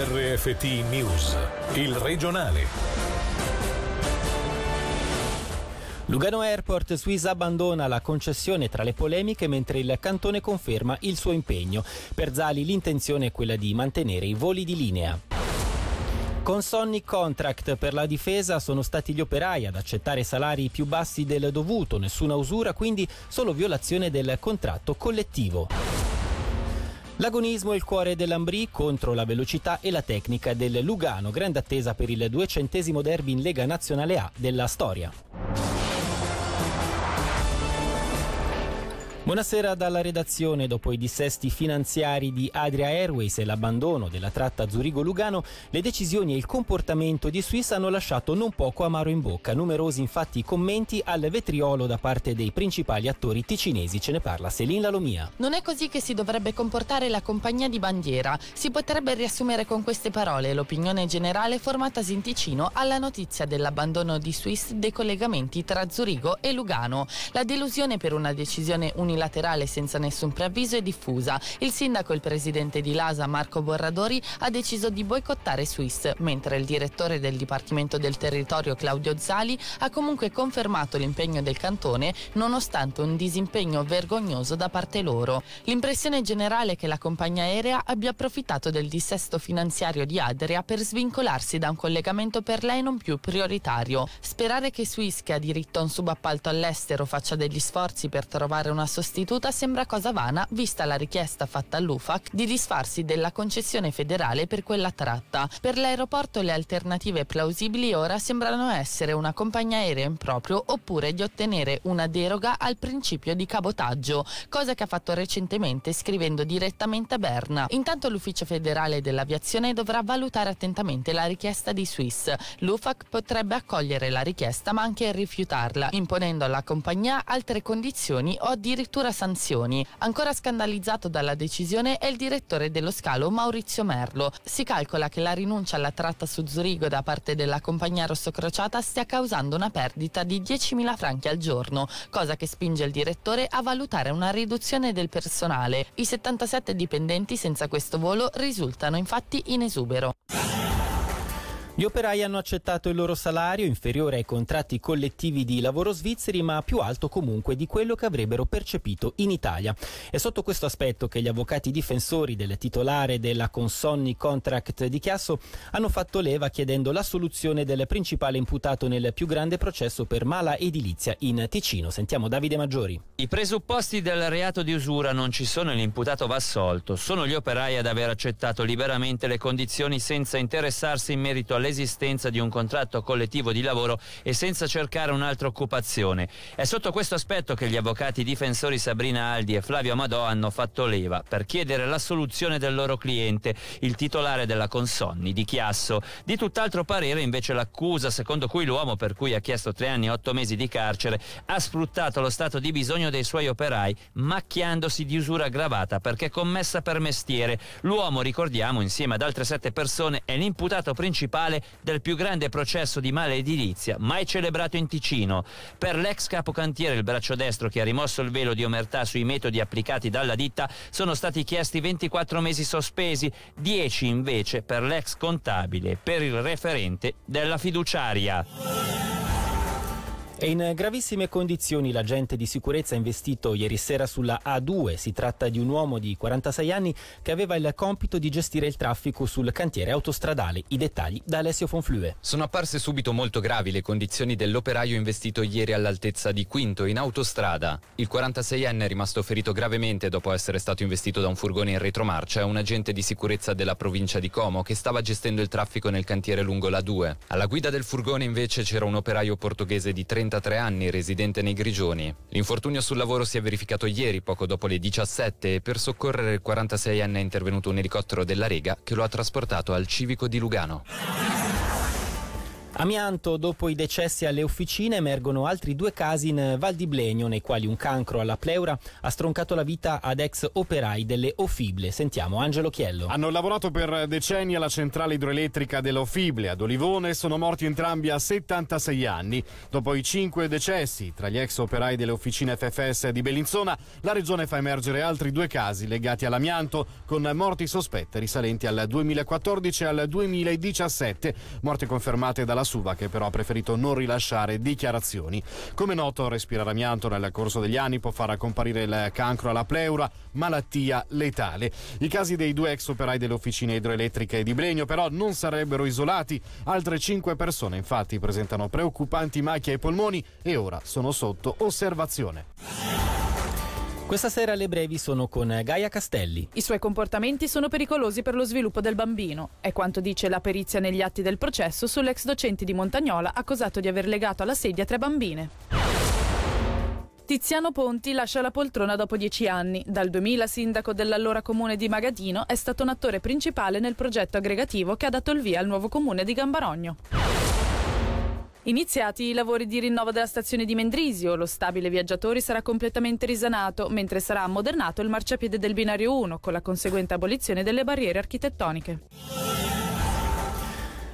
RFT News, il regionale. Lugano Airport Swiss abbandona la concessione tra le polemiche mentre il cantone conferma il suo impegno. Per Zali l'intenzione è quella di mantenere i voli di linea. Con Sonic Contract per la difesa sono stati gli operai ad accettare salari più bassi del dovuto, nessuna usura, quindi solo violazione del contratto collettivo. L'agonismo è il cuore dell'Ambrì contro la velocità e la tecnica del Lugano, grande attesa per il duecentesimo derby in Lega Nazionale A della storia. Buonasera dalla redazione. Dopo i dissesti finanziari di Adria Airways e l'abbandono della tratta Zurigo-Lugano, le decisioni e il comportamento di Swiss hanno lasciato non poco amaro in bocca. Numerosi infatti i commenti al vetriolo da parte dei principali attori ticinesi. Ce ne parla Selin Lalomia. Non è così che si dovrebbe comportare la compagnia di bandiera. Si potrebbe riassumere con queste parole l'opinione generale formatasi in Ticino alla notizia dell'abbandono di Swiss dei collegamenti tra Zurigo e Lugano. La delusione per una decisione unilaterale unilaterale senza nessun preavviso è diffusa. Il sindaco e il presidente di Lasa, Marco Borradori, ha deciso di boicottare Swiss, mentre il direttore del Dipartimento del Territorio, Claudio Zali, ha comunque confermato l'impegno del cantone nonostante un disimpegno vergognoso da parte loro. L'impressione generale è che la compagnia aerea abbia approfittato del dissesto finanziario di Adria per svincolarsi da un collegamento per lei non più prioritario. Sperare che Swiss, che ha diritto a un subappalto all'estero, faccia degli sforzi per trovare una sostituzione sostituta sembra cosa vana vista la richiesta fatta all'UFAC di disfarsi della concessione federale per quella tratta. Per l'aeroporto le alternative plausibili ora sembrano essere una compagnia aerea in proprio oppure di ottenere una deroga al principio di cabotaggio, cosa che ha fatto recentemente scrivendo direttamente a Berna. Intanto l'Ufficio federale dell'aviazione dovrà valutare attentamente la richiesta di Swiss. L'UFAC potrebbe accogliere la richiesta ma anche rifiutarla, imponendo alla compagnia altre condizioni o addirittura addirittura sanzioni. Ancora scandalizzato dalla decisione è il direttore dello scalo Maurizio Merlo. Si calcola che la rinuncia alla tratta su Zurigo da parte della compagnia rossocrociata stia causando una perdita di 10.000 franchi al giorno, cosa che spinge il direttore a valutare una riduzione del personale. I 77 dipendenti senza questo volo risultano infatti in esubero. Gli operai hanno accettato il loro salario inferiore ai contratti collettivi di lavoro svizzeri, ma più alto comunque di quello che avrebbero percepito in Italia. È sotto questo aspetto che gli avvocati difensori del titolare della Consonni Contract di Chiasso hanno fatto leva chiedendo la soluzione del principale imputato nel più grande processo per mala edilizia in Ticino. Sentiamo Davide Maggiori. I presupposti del reato di usura non ci sono e l'imputato va assolto. Sono gli operai ad aver accettato liberamente le condizioni senza interessarsi in merito alle l'esistenza di un contratto collettivo di lavoro e senza cercare un'altra occupazione. È sotto questo aspetto che gli avvocati difensori Sabrina Aldi e Flavio Amadò hanno fatto leva per chiedere la soluzione del loro cliente, il titolare della Consonni di Chiasso. Di tutt'altro parere invece l'accusa secondo cui l'uomo per cui ha chiesto tre anni e otto mesi di carcere ha sfruttato lo stato di bisogno dei suoi operai macchiandosi di usura aggravata perché commessa per mestiere. L'uomo, ricordiamo, insieme ad altre sette persone è l'imputato principale del più grande processo di male edilizia mai celebrato in Ticino. Per l'ex capocantiere, il braccio destro che ha rimosso il velo di omertà sui metodi applicati dalla ditta, sono stati chiesti 24 mesi sospesi, 10 invece per l'ex contabile per il referente della fiduciaria. È in gravissime condizioni l'agente di sicurezza investito ieri sera sulla A2. Si tratta di un uomo di 46 anni che aveva il compito di gestire il traffico sul cantiere autostradale. I dettagli da Alessio Fonflue. Sono apparse subito molto gravi le condizioni dell'operaio investito ieri all'altezza di Quinto in autostrada. Il 46enne è rimasto ferito gravemente dopo essere stato investito da un furgone in retromarcia e un agente di sicurezza della provincia di Como che stava gestendo il traffico nel cantiere lungo la 2. Alla guida del furgone invece c'era un operaio portoghese di 30 33 anni, residente nei Grigioni. L'infortunio sul lavoro si è verificato ieri, poco dopo le 17, e per soccorrere il 46enne è intervenuto un elicottero della Rega che lo ha trasportato al civico di Lugano. Amianto, dopo i decessi alle officine emergono altri due casi in Val di Blegno nei quali un cancro alla pleura ha stroncato la vita ad ex operai delle Ofible. Sentiamo Angelo Chiello. Hanno lavorato per decenni alla centrale idroelettrica dell'Ofible ad Olivone e sono morti entrambi a 76 anni. Dopo i cinque decessi tra gli ex operai delle officine FFS di Bellinzona, la regione fa emergere altri due casi legati all'amianto con morti sospette risalenti al 2014 e al 2017, morte confermate dalla Suva che però ha preferito non rilasciare dichiarazioni. Come noto, respirare amianto nel corso degli anni può far comparire il cancro alla pleura, malattia letale. I casi dei due ex operai delle officine idroelettriche di Blegno però non sarebbero isolati. Altre cinque persone infatti presentano preoccupanti macchie ai polmoni e ora sono sotto osservazione. Questa sera le brevi sono con Gaia Castelli. I suoi comportamenti sono pericolosi per lo sviluppo del bambino. È quanto dice la perizia negli atti del processo sull'ex docente di Montagnola accusato di aver legato alla sedia tre bambine. Tiziano Ponti lascia la poltrona dopo dieci anni. Dal 2000 sindaco dell'allora comune di Magadino è stato un attore principale nel progetto aggregativo che ha dato il via al nuovo comune di Gambarogno. Iniziati i lavori di rinnovo della stazione di Mendrisio, lo stabile viaggiatori sarà completamente risanato, mentre sarà ammodernato il marciapiede del binario 1, con la conseguente abolizione delle barriere architettoniche.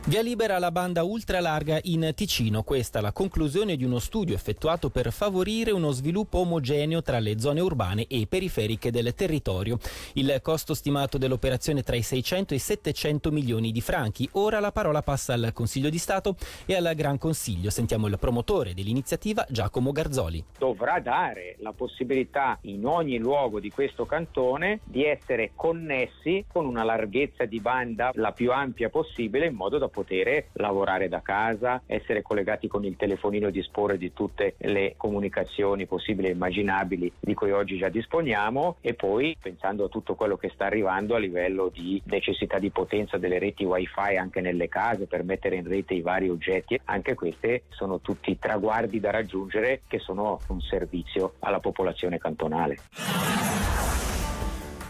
Via libera la banda ultralarga in Ticino. Questa è la conclusione di uno studio effettuato per favorire uno sviluppo omogeneo tra le zone urbane e periferiche del territorio. Il costo stimato dell'operazione tra i 600 e i 700 milioni di franchi. Ora la parola passa al Consiglio di Stato e al Gran Consiglio. Sentiamo il promotore dell'iniziativa, Giacomo Garzoli. Dovrà dare la possibilità in ogni luogo di questo cantone di essere connessi con una larghezza di banda la più ampia possibile in modo da poter lavorare da casa, essere collegati con il telefonino e disporre di tutte le comunicazioni possibili e immaginabili di cui oggi già disponiamo e poi pensando a tutto quello che sta arrivando a livello di necessità di potenza delle reti wifi anche nelle case per mettere in rete i vari oggetti, anche queste sono tutti traguardi da raggiungere che sono un servizio alla popolazione cantonale.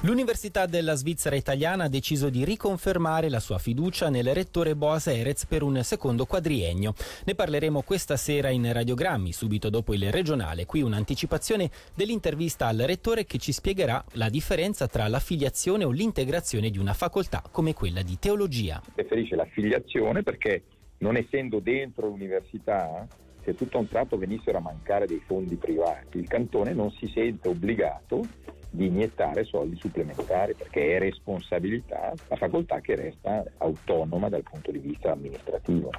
L'Università della Svizzera italiana ha deciso di riconfermare la sua fiducia nel rettore Boas Erez per un secondo quadriennio. Ne parleremo questa sera in radiogrammi, subito dopo il regionale. Qui un'anticipazione dell'intervista al rettore che ci spiegherà la differenza tra l'affiliazione o l'integrazione di una facoltà come quella di teologia. Preferisce l'affiliazione perché non essendo dentro l'università se tutto a un tratto venissero a mancare dei fondi privati, il cantone non si sente obbligato di iniettare soldi supplementari perché è responsabilità la facoltà che resta autonoma dal punto di vista amministrativo.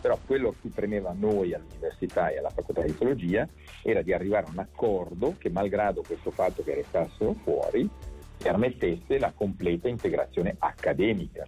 Però quello che premeva a noi all'università e alla facoltà di teologia era di arrivare a un accordo che malgrado questo fatto che restassero fuori permettesse la completa integrazione accademica.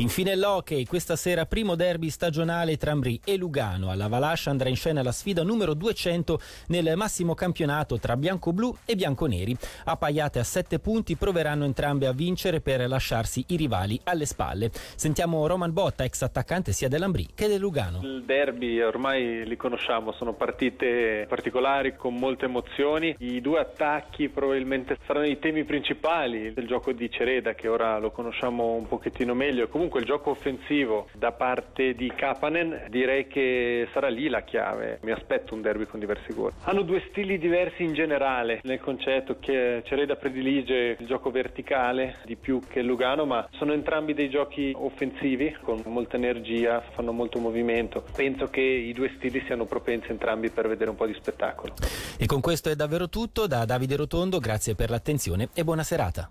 Infine l'hockey, questa sera primo derby stagionale tra Ambri e Lugano. Alla Valascia andrà in scena la sfida numero 200 nel massimo campionato tra bianco-blu e bianco-neri. Appaiate a 7 punti proveranno entrambe a vincere per lasciarsi i rivali alle spalle. Sentiamo Roman Botta, ex attaccante sia dell'Ambri che del Lugano. Il derby ormai li conosciamo, sono partite particolari con molte emozioni. I due attacchi probabilmente saranno i temi principali del gioco di Cereda che ora lo conosciamo un pochettino meglio. Comunque Comunque il gioco offensivo da parte di Kapanen direi che sarà lì la chiave. Mi aspetto un derby con diversi gol. Hanno due stili diversi in generale nel concetto che Cereda predilige il gioco verticale di più che Lugano, ma sono entrambi dei giochi offensivi con molta energia, fanno molto movimento. Penso che i due stili siano propensi entrambi per vedere un po' di spettacolo. E con questo è davvero tutto da Davide Rotondo, grazie per l'attenzione e buona serata